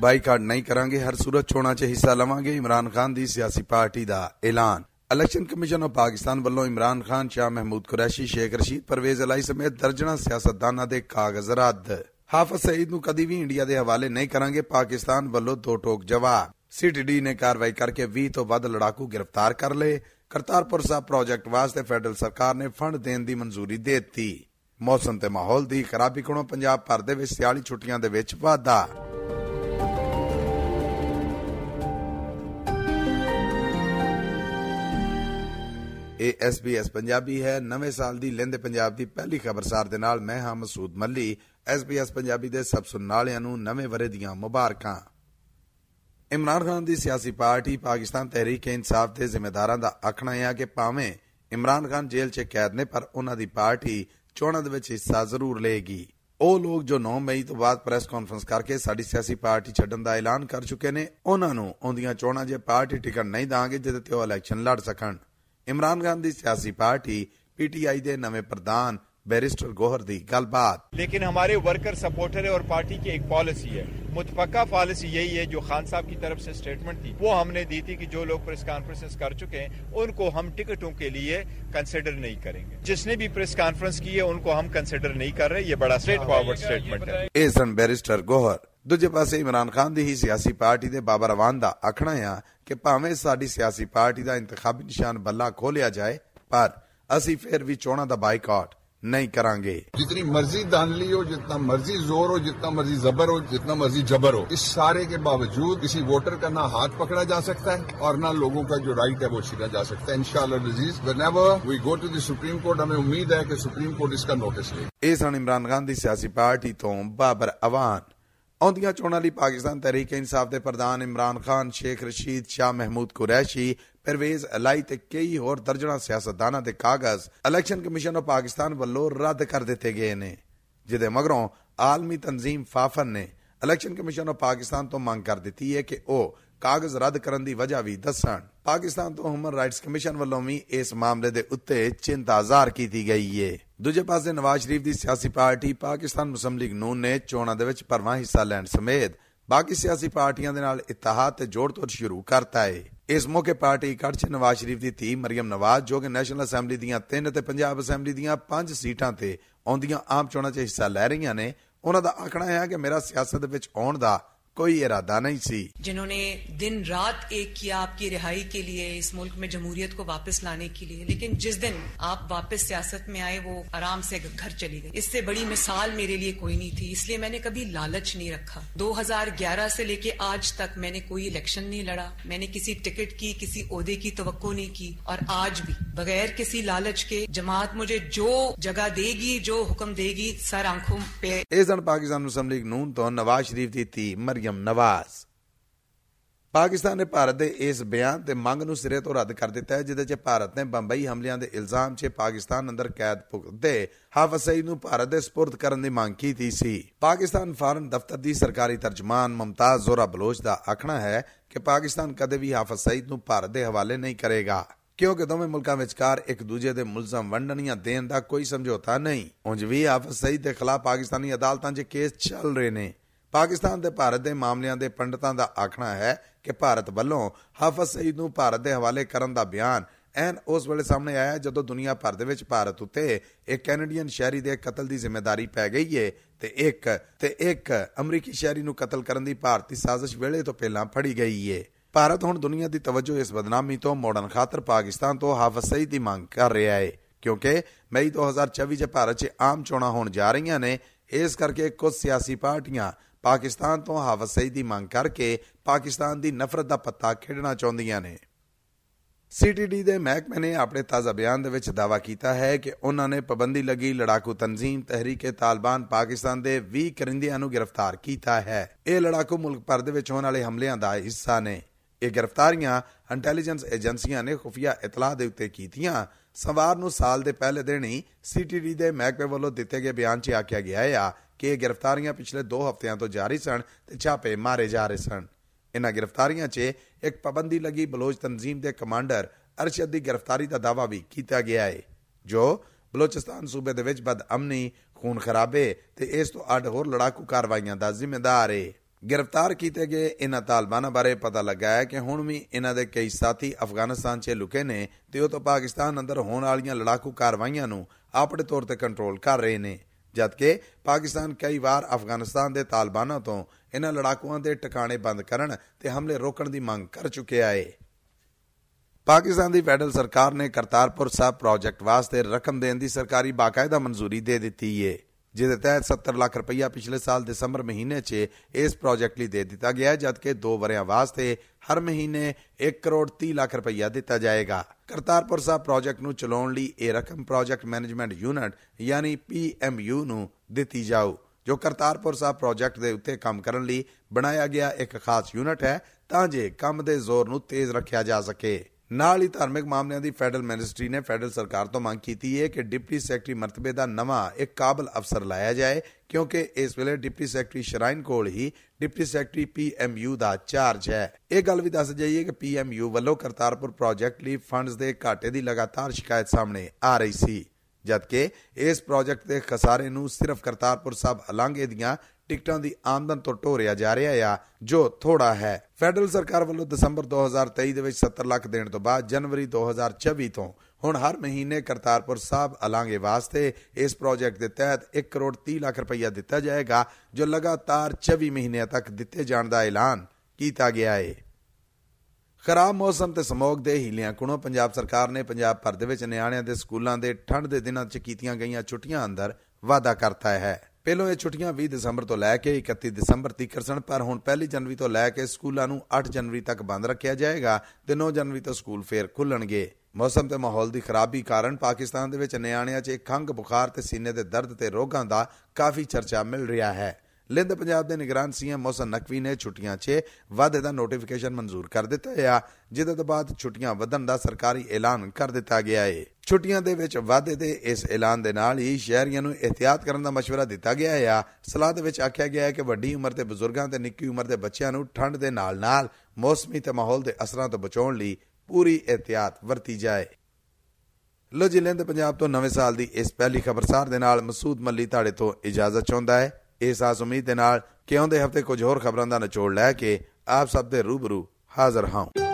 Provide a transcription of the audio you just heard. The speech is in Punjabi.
boycott ਨਹੀਂ ਕਰਾਂਗੇ, ਹਰ ਸੂਰਤ ਚੋਣਾਂ 'ਚ ਹਿੱਸਾ ਲਵਾਂਗੇ। ਇਮਰਾਨ ਖਾਨ ਦੀ ਸਿਆਸੀ ਪਾਰਟੀ ਦਾ ਐਲਾਨ। ਇਲੈਕਸ਼ਨ ਕਮਿਸ਼ਨ ਆਫ ਪਾਕਿਸਤਾਨ ਵੱਲੋਂ ਇਮਰਾਨ ਖਾਨ, ਸ਼ਾਹ ਮਹਿਮੂਦ ਕੁਰੈਸ਼ੀ, ਸ਼ੇਖ ਰਸ਼ੀਦ ਪਰਵੇਜ਼ ਅਲਾਈ ਸਮੇਤ ਦਰਜਣਾ ਸਿਆਸਤਦਾਨਾਂ ਦੇ ਕਾਗਜ਼ ਰੱਦ। ਹਾਫਿਜ਼ ਸਈਦ ਨੂੰ ਕਦੀ ਵੀ ਇੰਡੀਆ ਦੇ ਹਵਾਲੇ ਨਹੀਂ ਕਰਾਂਗੇ, ਪਾਕਿਸਤਾਨ ਵੱਲੋਂ ਦੋ ਟੋਕ ਜਵਾਬ। ਸੀਟੀਡੀ ਨੇ ਕਾਰਵਾਈ ਕਰਕੇ 20 ਤੋਂ ਵੱਧ ਲੜਾਕੂ ਗ੍ਰਿਫਤਾਰ ਕਰ ਲਏ। ਕਰਤਾਰਪੁਰ ਸਾਹਿਬ ਪ੍ਰੋਜੈਕਟ ਵਾਸਤੇ ਫੈਡਰਲ ਸਰਕਾਰ ਨੇ ਫੰਡ ਦੇਣ ਦੀ ਮਨਜ਼ੂਰੀ ਦੇ ਦਿੱਤੀ। ਮੌਸਮ ਤੇ ਮਾਹੌਲ ਦੀ ਖਰਾਬੀ ਕੋਲੋਂ ਪੰਜਾਬ ਭਰ ਦੇ ਵਿੱਚ ਸਿਆਲੀ ਛੁੱਟੀਆਂ ਦੇ ਵਿੱਚ ਵਾਧਾ। ਇਹ SBS ਪੰਜਾਬੀ ਹੈ। ਨਵੇਂ ਸਾਲ ਦੀ ਲੈਂਦੇ ਪੰਜਾਬ ਦੀ ਪਹਿਲੀ ਖਬਰਸਾਰ ਦੇ ਨਾਲ ਮੈਂ ਹਾਂ ਮਸੂਦ ਮੱਲੀ। SBS ਪੰਜਾਬੀ ਦੇ ਸਭ ਸੁਣਨ ਵਾਲਿਆਂ ਨੂੰ ਨਵੇਂ ਵਰੇ ਦੀਆਂ ਮੁਬਾਰਕਾਂ। ਇਮਰਾਨ ਖਾਨ ਦੀ ਸਿਆਸੀ ਪਾਰਟੀ ਪਾਕਿਸਤਾਨ ਤਹਿਰੀਕ ਇਨਸਾਫ ਦੇ ਜ਼ਿੰਮੇਦਾਰਾਂ ਦਾ ਆਖਣਾ ਹੈ ਕਿ ਭਾਵੇਂ ਇਮਰਾਨ ਖਾਨ ਜੇਲ੍ਹ 'ਚ ਕੈਦ ਨੇ, ਪਰ ਉਹਨਾਂ ਦੀ ਪਾਰਟੀ ਚੋਣਾਂ ਦੇ ਵਿੱਚ ਹਿੱਸਾ ਜ਼ਰੂਰ ਲਏਗੀ। ਉਹ ਲੋਕ ਜੋ 9 ਮਈ ਤੋਂ ਬਾਅਦ ਪ੍ਰੈਸ ਕਾਨਫਰੰਸ ਕਰਕੇ ਸਾਡੀ ਸਿਆਸੀ ਪਾਰਟੀ ਛੱਡਣ ਦਾ ਐਲਾਨ ਕਰ ਚੁੱਕੇ ਨੇ, ਉਹਨਾਂ ਨੂੰ ਆਉਂਦੀਆਂ ਚੋਣਾਂ 'ਚ ਪਾਰਟੀ ਟਿਕਟ ਨਹੀਂ ਦਾਂਗੇ, ਜਿਹਦੇ ਤੇ ਉਹ ਇਲੈਕਸ਼ਨ ਲੜ ਸਕਣ। عمران خان دی سیاسی پارٹی پی ٹی آئی دے نوے پردھان بیرسٹر گوہر دی گل بات لیکن ہمارے ورکر سپورٹر ہے اور پارٹی کی ایک پالیسی ہے۔ متفقہ پالیسی یہی ہے جو خان صاحب کی طرف سے سٹیٹمنٹ تھی۔ وہ ہم نے دی تھی کہ جو لوگ پریس کانفرنس کر چکے ہیں ان کو ہم ٹکٹوں کے لیے کنسیڈر نہیں کریں گے۔ جس نے بھی پریس کانفرنس کی ہے ان کو ہم کنسیڈر نہیں کر رہے۔ یہ بڑا سٹیٹ فارورڈ سٹیٹمنٹ ہے بیرسٹر گوہر۔ ਦੂਜੇ ਪਾਸੇ ਇਮਰਾਨ ਖਾਨ ਦੀ ਹੀ ਸਿਆਸੀ ਪਾਰਟੀ ਦੇ ਬਾਬਾ ਰਵਾਨ ਦਾ ਆਖਣਾ ਆ ਕਿ ਭਾਵੇਂ ਸਾਡੀ ਸਿਆਸੀ ਪਾਰਟੀ ਦਾ ਇੰਤਖਾਬੀ ਨਿਸ਼ਾਨ ਬੱਲਾ ਖੋਲਿਆ ਜਾਏ ਪਰ ਅਸੀਂ ਫਿਰ ਵੀ ਚੋਣਾਂ ਦਾ ਬਾਈਕਾਟ نہیں کریں جتنی مرضی دانلی ہو جتنا مرضی زور ہو جتنا مرضی زبر ہو جتنا مرضی جبر ہو اس سارے کے باوجود کسی ووٹر کا نہ ہاتھ پکڑا جا سکتا ہے اور نہ لوگوں کا جو رائٹ ہے وہ چھینا جا سکتا ہے انشاءاللہ عزیز whenever we go to the Supreme Court ہمیں امید ہے کہ سپریم کورٹ اس کا نوٹس لے اے عمران خان دی سیاسی پارٹی تو بابر اوان ਆਉਂਦੀਆਂ ਚੋਣਾਂ ਲਈ ਪਾਕਿਸਤਾਨ ਤਹਿਰੀਕ ਇਨਸਾਫ ਦੇ ਪ੍ਰਧਾਨ ਇਮਰਾਨ ਖਾਨ ਸ਼ੇਖ ਰਸ਼ੀਦ ਸ਼ਾਹ ਮਹਿਮੂਦ ਕੁਰੈਸ਼ੀ ਪਰਵੇਜ਼ ਅਲਾਈ ਤੇ ਕਈ ਹੋਰ ਦਰਜਣਾ ਸਿਆਸਤਦਾਨਾਂ ਦੇ ਕਾਗਜ਼ ਇਲੈਕਸ਼ਨ ਕਮਿਸ਼ਨ ਆਫ ਪਾਕਿਸਤਾਨ ਵੱਲੋਂ ਰੱਦ ਕਰ ਦਿੱਤੇ ਗਏ ਨੇ ਜਿਹਦੇ ਮਗਰੋਂ ਆਲਮੀ ਤਨਜ਼ੀਮ ਫਾਫਨ ਨੇ ਇਲੈਕਸ਼ਨ ਕਮਿਸ਼ਨ ਆਫ ਪਾਕਿਸਤਾਨ ਤੋਂ ਮੰਗ ਕਰ ਦਿੱਤੀ ਹੈ ਕਿ ਉਹ ਕਾਗਜ਼ ਰੱਦ ਕਰਨ ਦੀ ਵਜ੍ਹਾ ਵੀ ਦੱਸਣ। ਪਾਕਿਸਤਾਨ ਤੋਂ ਹਿਊਮਨ ਰਾਈਟਸ ਕਮਿਸ਼ਨ ਵੱਲੋਂ ਵੀ ਇਸ ਮਾਮਲੇ ਦੇ ਉੱਤੇ ਚਿੰਤਾ ਜ਼ਾਹਰ ਕੀਤੀ ਗਈ ਹੈ ਦੂਜੇ ਪਾਸੇ ਨਵਾਜ਼ ਸ਼ਰੀਫ ਦੀ ਸਿਆਸੀ ਪਾਰਟੀ ਪਾਕਿਸਤਾਨ ਮੁਸਲਿਮ ਲੀਗ ਨੂਨ ਨੇ ਚੋਣਾਂ ਦੇ ਵਿੱਚ ਭਰਵਾਂ ਹਿੱਸਾ ਲੈਣ ਸਮੇਤ ਬਾਕੀ ਸਿਆਸੀ ਪਾਰਟੀਆਂ ਦੇ ਨਾਲ ਇਤਿਹਾਦ ਤੇ ਜੋੜ ਤੋੜ ਸ਼ੁਰੂ ਕਰਤਾ ਹੈ ਇਸ ਮੌਕੇ ਪਾਰਟੀ ਇਕੱਠ 'ਚ ਨਵਾਜ਼ ਸ਼ਰੀਫ ਦੀ ਧੀ ਮਰੀਮ ਨਵਾਜ਼ ਜੋ ਕਿ ਨੈਸ਼ਨਲ ਅਸੈਂਬਲੀ ਦੀਆਂ 3 ਤੇ ਪੰਜਾਬ ਅਸੈਂਬਲੀ ਦੀਆਂ 5 ਸੀਟਾਂ ਤੇ ਆਉਂਦੀਆਂ ਆਮ ਚੋਣਾਂ 'ਚ ਹਿੱਸਾ ਲੈ ਰਹੀਆਂ ਨੇ, ਉਹਨਾਂ ਦਾ ਆਖਣਾ ਹੈ ਕਿ ਮੇਰਾ ਸਿਆਸਤ ਵਿੱਚ ਆਉਣ ਦਾ کوئی ارادہ نہیں سی۔ جنہوں نے دن رات ایک کیا آپ کی رہائی کے لیے اس ملک میں جمہوریت کو واپس لانے کے لیے لیکن جس دن آپ واپس سیاست میں آئے وہ آرام سے گھر چلی گئی۔ اس سے بڑی مثال میرے لیے کوئی نہیں تھی اس لیے میں نے کبھی لالچ نہیں رکھا۔ دو ہزار گیارہ سے لے کے آج تک میں نے کوئی الیکشن نہیں لڑا میں نے کسی ٹکٹ کی کسی عہدے کی توقع نہیں کی اور آج بھی بغیر کسی لالچ کے جماعت مجھے جو جگہ دے گی جو حکم دے گی سر آنکھوں پہ۔ ایزن پاکستان مسلم لیگ نون تو نواز شریف دی تھی گیا ਮਰੀਮ ਨਵਾਜ਼। ਪਾਕਿਸਤਾਨ ਨੇ ਭਾਰਤ ਦੇ ਇਸ ਬਿਆਨ ਤੇ ਮੰਗ ਨੂੰ ਸਿਰੇ ਤੋਂ ਰੱਦ ਕਰ ਦਿੱਤਾ ਹੈ, ਜਿਹਦੇ 'ਚ ਭਾਰਤ ਨੇ ਬੰਬਈ ਹਮਲਿਆਂ ਦੇ ਇਲਜ਼ਾਮ 'ਚ ਪਾਕਿਸਤਾਨ ਅੰਦਰ ਕੈਦ ਭੁਗਤਦੇ ਹਾਫਿਜ਼ ਸਈਦ ਨੂੰ ਭਾਰਤ ਦੇ ਸਪੁਰਦ ਕਰਨ ਦੀ ਮੰਗ ਕੀਤੀ ਸੀ। ਪਾਕਿਸਤਾਨ ਫਾਰਨ ਦਫ਼ਤਰ ਦੀ ਸਰਕਾਰੀ ਤਰਜਮਾਨ ਮਮਤਾਜ਼ ਜ਼ੋਰਾ ਬਲੋਚ ਦਾ ਆਖਣਾ ਹੈ ਕਿ ਪਾਕਿਸਤਾਨ ਕਦੇ ਵੀ ਹਾਫਿਜ਼ ਸਈਦ ਨੂੰ ਭਾਰਤ ਦੇ ਹਵਾਲੇ ਨਹੀਂ ਕਰੇਗਾ, ਕਿਉਂਕਿ ਦੋਵੇਂ ਮੁਲਕਾਂ ਵਿਚਕਾਰ ਇੱਕ ਦੂਜੇ ਦੇ ਮੁਲਜ਼ਮ ਵੰਡਣ ਜਾਂ ਦੇਣ ਦਾ ਕੋਈ ਸਮਝੌਤਾ ਨਹੀਂ। ਉਂਝ ਵੀ ਹਾਫਿਜ਼ ਸਈਦ ਦੇ ਖਿਲਾਫ ਪਾਕਿਸਤਾਨੀ ਅਦਾਲਤਾਂ 'ਚ ਕੇਸ ਚੱਲ ਰਹੇ ਨੇ। ਪਾਕਿਸਤਾਨ ਤੇ ਭਾਰਤ ਦੇ ਮਾਮਲਿਆਂ ਦੇ ਪੰਡਤਾਂ ਦਾ ਆਖਣਾ ਹੈ ਕਿ ਭਾਰਤ ਵੱਲੋਂ ਹਾਫਿਜ਼ ਸਈਦ ਨੂੰ ਭਾਰਤ ਦੇ ਹਵਾਲੇ ਕਰਨ ਦਾ ਬਿਆਨ ਐਨ ਉਸ ਵੇਲੇ ਸਾਹਮਣੇ ਆਇਆ ਜਦੋਂ ਦੁਨੀਆ ਭਰ ਦੇ ਵਿੱਚ ਭਾਰਤ ਉੱਤੇ ਇੱਕ ਕੈਨੇਡੀਅਨ ਸ਼ਹਿਰੀ ਦੇ ਕਤਲ ਦੀ ਜ਼ਿੰਮੇਵਾਰੀ ਪੈ ਗਈ ਏ ਤੇ ਇੱਕ ਤੇ ਇੱਕ ਅਮਰੀਕੀ ਸ਼ਹਿਰੀ ਨੂੰ ਕਤਲ ਕਰਨ ਦੀ ਭਾਰਤੀ ਸਾਜ਼ਿਸ਼ ਵੇਲੇ ਤੋਂ ਪਹਿਲਾਂ ਫੜੀ ਗਈ ਏ। ਭਾਰਤ ਹੁਣ ਦੁਨੀਆ ਦੀ ਤਵੱਜੋ ਇਸ ਬਦਨਾਮੀ ਤੋਂ ਮੋੜਨ ਖਾਤਰ ਪਾਕਿਸਤਾਨ ਤੋਂ ਹਾਫਿਜ਼ ਸਈਦ ਦੀ ਮੰਗ ਕਰ ਰਿਹਾ ਏ, ਕਿਉਂਕਿ ਮਈ 2024 ਚ ਭਾਰਤ 'ਚ ਆਮ ਚੋਣਾਂ ਹੋਣ ਜਾ ਰਹੀਆਂ ਨੇ, ਇਸ ਕਰਕੇ ਕੁਝ ਸਿਆਸੀ ਪਾਰਟੀਆਂ ਪਾਕਿਸਤਾਨ ਤੋਂ ਹਾਫਿਜ਼ ਸਈਦ ਦੀ ਮੰਗ ਕਰਕੇ ਪਾਕਿਸਤਾਨ ਦੀ ਨਫ਼ਰਤ ਦਾ ਪੱਤਾ ਖੇਡਣਾ ਚਾਹੁੰਦੀਆਂ ਨੇ। ਸੀਟੀਡੀ ਦੇ ਮਹਿਕਮੇ ਨੇ ਆਪਣੇ ਤਾਜ਼ਾ ਬਿਆਨ ਦੇ ਵਿੱਚ ਦਾਅਵਾ ਕੀਤਾ ਹੈ ਕਿ ਉਹਨਾਂ ਨੇ ਪਾਬੰਦੀ ਲੱਗੀ ਲੜਾਕੂ ਤਨਜ਼ੀਮ ਤਹਿਰੀਕੇ ਤਾਲਿਬਾਨ ਪਾਕਿਸਤਾਨ ਦੇ 20 ਕਰਿੰਦਿਆਂ ਨੂੰ ਗ੍ਰਿਫਤਾਰ ਕੀਤਾ ਹੈ। ਇਹ ਲੜਾਕੂ ਮੁਲਕ ਭਰ ਦੇ ਵਿੱਚ ਹੋਣ ਵਾਲੇ ਹਮਲਿਆਂ ਦਾ ਹਿੱਸਾ ਨੇ। ਇਹ ਗ੍ਰਿਫਤਾਰੀਆਂ ਇੰਟੈਲੀਜੈਂਸ ਏਜੰਸੀਆਂ ਨੇ ਖੁਫੀਆ ਇਤਲਾਹ ਦੇ ਉੱਤੇ ਕੀਤੀਆਂ। ਸਵਾਰ ਨੂੰ ਸਾਲ ਦੇ ਪਹਿਲੇ ਦਿਨ ਹੀ ਸੀਟੀਡੀ ਦੇ ਮਹਿਕਮੇ ਵੱਲੋਂ ਦਿੱਤੇ ਗਏ ਬਿਆਨ 'ਚ ਆਖਿਆ ਗਿਆ ਹੈ ਕਿ ਇਹ ਗ੍ਰਿਫਤਾਰੀਆਂ ਪਿਛਲੇ 2 ਹਫ਼ਤਿਆਂ ਤੋਂ ਜਾਰੀ ਸਨ ਤੇ ਛਾਪੇ ਮਾਰੇ ਜਾ ਰਹੇ ਸਨ। ਇਨ੍ਹਾਂ ਗ੍ਰਿਫਤਾਰੀਆਂ 'ਚ ਇੱਕ ਪਾਬੰਦੀ ਲੱਗੀ ਬਲੋਚ ਤਨਜ਼ੀਮ ਦੇ ਕਮਾਂਡਰ ਅਰਸ਼ਦ ਦੀ ਗ੍ਰਿਫਤਾਰੀ ਦਾ ਦਾਅਵਾ ਵੀ ਕੀਤਾ ਗਿਆ ਹੈ ਜੋ ਬਲੋਚਿਸਤਾਨ ਸੂਬੇ ਦੇ ਵਿੱਚ ਬਦਅਮਨੀ, ਖੂਨ ਖਰਾਬੇ ਤੇ ਇਸ ਤੋਂ ਅੱਡ ਹੋਰ ਲੜਾਕੂ ਕਾਰਵਾਈਆਂ ਦਾ ਜ਼ਿੰਮੇਦਾਰ ਹੈ ਗ੍ਰਿਫਤਾਰ ਕੀਤੇ ਗਏ ਇਨ੍ਹਾਂ ਤਾਲਬਾਨਾਂ ਬਾਰੇ ਪਤਾ ਲੱਗਾ ਹੈ ਕਿ ਹੁਣ ਵੀ ਇਨ੍ਹਾਂ ਦੇ ਕਈ ਸਾਥੀ ਅਫਗਾਨਿਸਤਾਨ 'ਚ ਲੁਕੇ ਨੇ ਤੇ ਉਹ ਤੋਂ ਪਾਕਿਸਤਾਨ ਅੰਦਰ ਹੋਣ ਵਾਲੀਆਂ ਲੜਾਕੂ ਕਾਰਵਾਈਆਂ ਨੂੰ ਆਪਣੇ ਤੌਰ ਤੇ ਕੰਟਰੋਲ ਕਰ ਰਹੇ ਨੇ। ਜਦਕਿ ਪਾਕਿਸਤਾਨ ਕਈ ਵਾਰ ਅਫਗਾਨਿਸਤਾਨ ਦੇ ਤਾਲਬਾਨਾਂ ਤੋਂ ਇਨ੍ਹਾਂ ਲੜਾਕੂਆਂ ਦੇ ਟਿਕਾਣੇ ਬੰਦ ਕਰਨ ਤੇ ਹਮਲੇ ਰੋਕਣ ਦੀ ਮੰਗ ਕਰ ਚੁੱਕਿਆ ਹੈ। ਪਾਕਿਸਤਾਨ ਦੀ ਫੈਡਰਲ ਸਰਕਾਰ ਨੇ ਕਰਤਾਰਪੁਰ ਸਾਹਿਬ ਪ੍ਰੋਜੈਕਟ ਵਾਸਤੇ ਰਕਮ ਦੇਣ ਦੀ ਸਰਕਾਰੀ ਬਾਕਾਇਦਾ ਮਨਜ਼ੂਰੀ ਦੇ ਦਿੱਤੀ ਹੈ। ਜਿਹਦੇ ਤਹਿਤ 70 ਲੱਖ ਰੁਪਈਆ ਪਿਛਲੇ ਸਾਲ ਦਸੰਬਰ ਮਹੀਨੇ 'ਚ ਇਸ ਪ੍ਰੋਜੈਕਟ ਲਈ ਦੇ ਦਿੱਤਾ ਗਿਆ ਹੈ ਜਦਕਿ 2 ਵਰਿਆਂ ਵਾਸਤੇ ਹਰ ਮਹੀਨੇ 1 ਕਰੋੜ 30 ਲੱਖ ਰੁਪਈਆ ਦਿੱਤਾ ਜਾਏਗਾ। ਕਰਤਾਰਪੁਰ ਸਾਹਿਬ ਪ੍ਰੋਜੈਕਟ ਨੂੰ ਚਲਾਉਣ ਲਈ ਇਹ ਰਕਮ ਪ੍ਰੋਜੈਕਟ ਮੈਨੇਜਮੈਂਟ ਯੂਨਿਟ ਯਾਨੀ ਪੀਐਮਯੂ ਨੂੰ ਦਿੱਤੀ ਜਾਊ, ਜੋ ਕਰਤਾਰਪੁਰ ਸਾਹਿਬ ਪ੍ਰੋਜੈਕਟ ਦੇ ਉੱਤੇ ਕੰਮ ਕਰਨ ਲਈ ਬਣਾਇਆ ਗਿਆ ਇੱਕ ਖਾਸ ਯੂਨਿਟ ਹੈ, ਤਾਂ ਜੇ ਕੰਮ ਦੇ ਜ਼ੋਰ ਨੂੰ ਤੇਜ਼ ਰੱਖਿਆ ਜਾ ਸਕੇ। ਨਾਲ ਹੀ ਧਾਰਮਿਕ ਮਾਮਲਿਆਂ ਦੀ ਫੈਡਰਲ ਮਿਨਿਸਟਰੀ ਨੇ ਫੈਡਰਲ ਸਰਕਾਰ ਤੋਂ ਮੰਗ ਕੀਤੀ ਹੈ ਕਿ ਡਿਪਟੀ ਸੈਕਟਰੀ ਮਰਤਬੇ ਦਾ ਨਵਾਂ ਇੱਕ ਕਾਬਲ ਅਫਸਰ ਲਾਇਆ ਜਾਏ, ਕਿਉਂਕਿ ਇਸ ਵੇਲੇ ਡਿਪਟੀ ਸੈਕਟਰੀ ਸ਼ਰਾਈਨ ਕੋਲ ਹੀ ਡਿਪਟੀ ਸੈਕਟਰੀ ਪੀਐਮਯੂ ਦਾ ਚਾਰਜ ਹੈ। ਇਹ ਗੱਲ ਵੀ ਦੱਸ ਜਾਈਏ ਕਿ ਪੀਐਮਯੂ ਵੱਲੋਂ ਕਰਤਾਰਪੁਰ ਪ੍ਰੋਜੈਕਟ ਲਈ ਫੰਡਸ ਦੇ ਘਾਟੇ ਦੀ ਲਗਾਤਾਰ ਸ਼ਿਕਾਇਤ ਸਾਹਮਣੇ ਆ ਰਹੀ ਸੀ, ਜਦਕਿ ਇਸ ਪ੍ਰੋਜੈਕਟ ਦੇ ਖਸਾਰੇ ਨੂੰ ਸਿਰਫ ਕਰਤਾਰਪੁਰ ਸਾਹਿਬ ਅਲਾਂਗੇ ਦੀਆਂ ਟਿਕਟਾਂ ਦੀ ਆਮਦਨ ਤੋਂ ਢੋਰਿਆ ਜਾ ਰਿਹਾ ਆ, ਜੋ ਥੋੜਾ ਹੈ। ਫੈਡਰਲ ਸਰਕਾਰ ਵੱਲੋਂ ਦਸੰਬਰ 2023 ਦੇ ਵਿੱਚ 70 ਲੱਖ ਦੇਣ ਤੋਂ ਬਾਅਦ ਜਨਵਰੀ 2024 ਤੋਂ ਹੁਣ ਹਰ ਮਹੀਨੇ ਕਰਤਾਰਪੁਰ ਸਾਹਿਬ ਅਲਾਂਗੇ ਵਾਸਤੇ ਇਸ ਪ੍ਰੋਜੈਕਟ ਦੇ ਤਹਿਤ 1 ਕਰੋੜ 30 ਲੱਖ ਰੁਪਈਆ ਦਿੱਤਾ ਜਾਏਗਾ, ਜੋ ਲਗਾਤਾਰ 24 ਮਹੀਨਿਆਂ ਤੱਕ ਦਿੱਤੇ ਜਾਣ ਦਾ ਐਲਾਨ ਕੀਤਾ ਗਿਆ ਹੈ ਖਰਾਬ ਮੌਸਮ ਤੇ ਸਮੋਗ ਦੇ ਹੀਲਿਆਂ ਕੋਲੋਂ ਪੰਜਾਬ ਸਰਕਾਰ ਨੇ ਪੰਜਾਬ ਭਰ ਦੇ ਵਿੱਚ ਨਿਆਣਿਆਂ ਦੇ ਸਕੂਲਾਂ ਦੇ ਠੰਡ ਦੇ ਦਿਨਾਂ 'ਚ ਕੀਤੀਆਂ ਗਈਆਂ ਛੁੱਟੀਆਂ ਅੰਦਰ ਵਾਅਦਾ ਕਰਤਾ ਹੈ। ਪਹਿਲੋਂ ਇਹ ਛੁੱਟੀਆਂ 20 ਦਸੰਬਰ ਤੋਂ ਲੈ ਕੇ 31 ਦਸੰਬਰ ਤੱਕ ਸਨ ਪਰ ਹੁਣ 1 ਜਨਵਰੀ ਤੋਂ ਲੈ ਕੇ ਸਕੂਲਾਂ ਨੂੰ 8 ਜਨਵਰੀ ਤੱਕ ਬੰਦ ਰੱਖਿਆ ਜਾਏਗਾ ਤੇ 9 ਜਨਵਰੀ ਤੋਂ ਸਕੂਲ ਫੇਰ ਖੁੱਲਣਗੇ। ਮੌਸਮ ਤੇ ਮਾਹੌਲ ਦੀ ਖਰਾਬੀ ਕਾਰਨ ਪਾਕਿਸਤਾਨ ਦੇ ਵਿੱਚ ਨਿਆਣਿਆਂ 'ਚ ਖੰਗ ਬੁਖਾਰ ਤੇ ਸੀਨੇ ਦੇ ਦਰਦ ਤੇ ਰੋਗਾਂ ਦਾ ਕਾਫੀ ਚਰਚਾ ਮਿਲ ਰਿਹਾ ਹੈ। ਲਿੰਦ ਪੰਜਾਬ ਦੇ ਨਿਗਰਾਨ ਸੀਐਮ ਮੌਸਮ ਨਕਵੀ ਨੇ ਛੁੱਟੀਆਂ 'ਚ ਵਾਧੇ ਦਾ ਨੋਟੀਫਿਕੇਸ਼ਨ ਮਨਜ਼ੂਰ ਕਰ ਦਿੱਤਾ ਹੈ ਜਿਹਦੇ ਤੋਂ ਬਾਅਦ ਛੁੱਟੀਆਂ ਵਧਣ ਦਾ ਸਰਕਾਰੀ ਐਲਾਨ ਕਰ ਦਿੱਤਾ ਗਿਆ ਹੈ ਛੁੱਟੀਆਂ ਦੇ ਵਿੱਚ ਵਾਧੇ ਦੇ ਇਸ ਐਲਾਨ ਦੇ ਨਾਲ ਹੀ ਸ਼ਹਿਰੀਆਂ ਨੂੰ ਇhtiyat ਕਰਨ ਦਾ مشورہ ਦਿੱਤਾ ਗਿਆ ਹੈ ਸਲਾਹ ਦੇ ਵਿੱਚ ਆਖਿਆ ਗਿਆ ਹੈ ਕਿ ਵੱਡੀ ਉਮਰ ਦੇ ਬਜ਼ੁਰਗਾਂ ਤੇ ਨਿੱਕੀ ਉਮਰ ਦੇ ਬੱਚਿਆਂ ਨੂੰ ਠੰਡ ਦੇ ਨਾਲ-ਨਾਲ ਮੌਸਮੀ ਤੇ ਮਾਹੌਲ ਦੇ ਅਸਰਾਂ ਤੋਂ ਬਚਾਉਣ ਲਈ ਪੂਰੀ ਇhtiyat ਵਰਤੀ ਜਾਏ ਲੋ ਜੀ ਲੈਂਦੇ ਪੰਜਾਬ ਤੋਂ ਨਵੇਂ ਸਾਲ ਦੀ ਇਸ ਪਹਿਲੀ ਖਬਰਸਾਰ ਦੇ ਨਾਲ ਮਸੂਦ ਮੱਲੀ ਤੁਹਾਡੇ ਤੋਂ ਇਜਾਜ਼ਤ ਚਾਹੁੰਦਾ ਹੈ ਇਸ ਆਸ ਉਮੀਦ ਦੇ ਨਾਲ ਕਿ ਆਉਂਦੇ ਹਫ਼ਤੇ ਕੁਝ ਹੋਰ ਖਬਰਾਂ ਦਾ ਨਿਚੋੜ ਲੈ ਕੇ ਆਪ ਸਭ ਦੇ ਰੂਬਰੂ ਹਾਜ਼ਰ ਹਾਂ।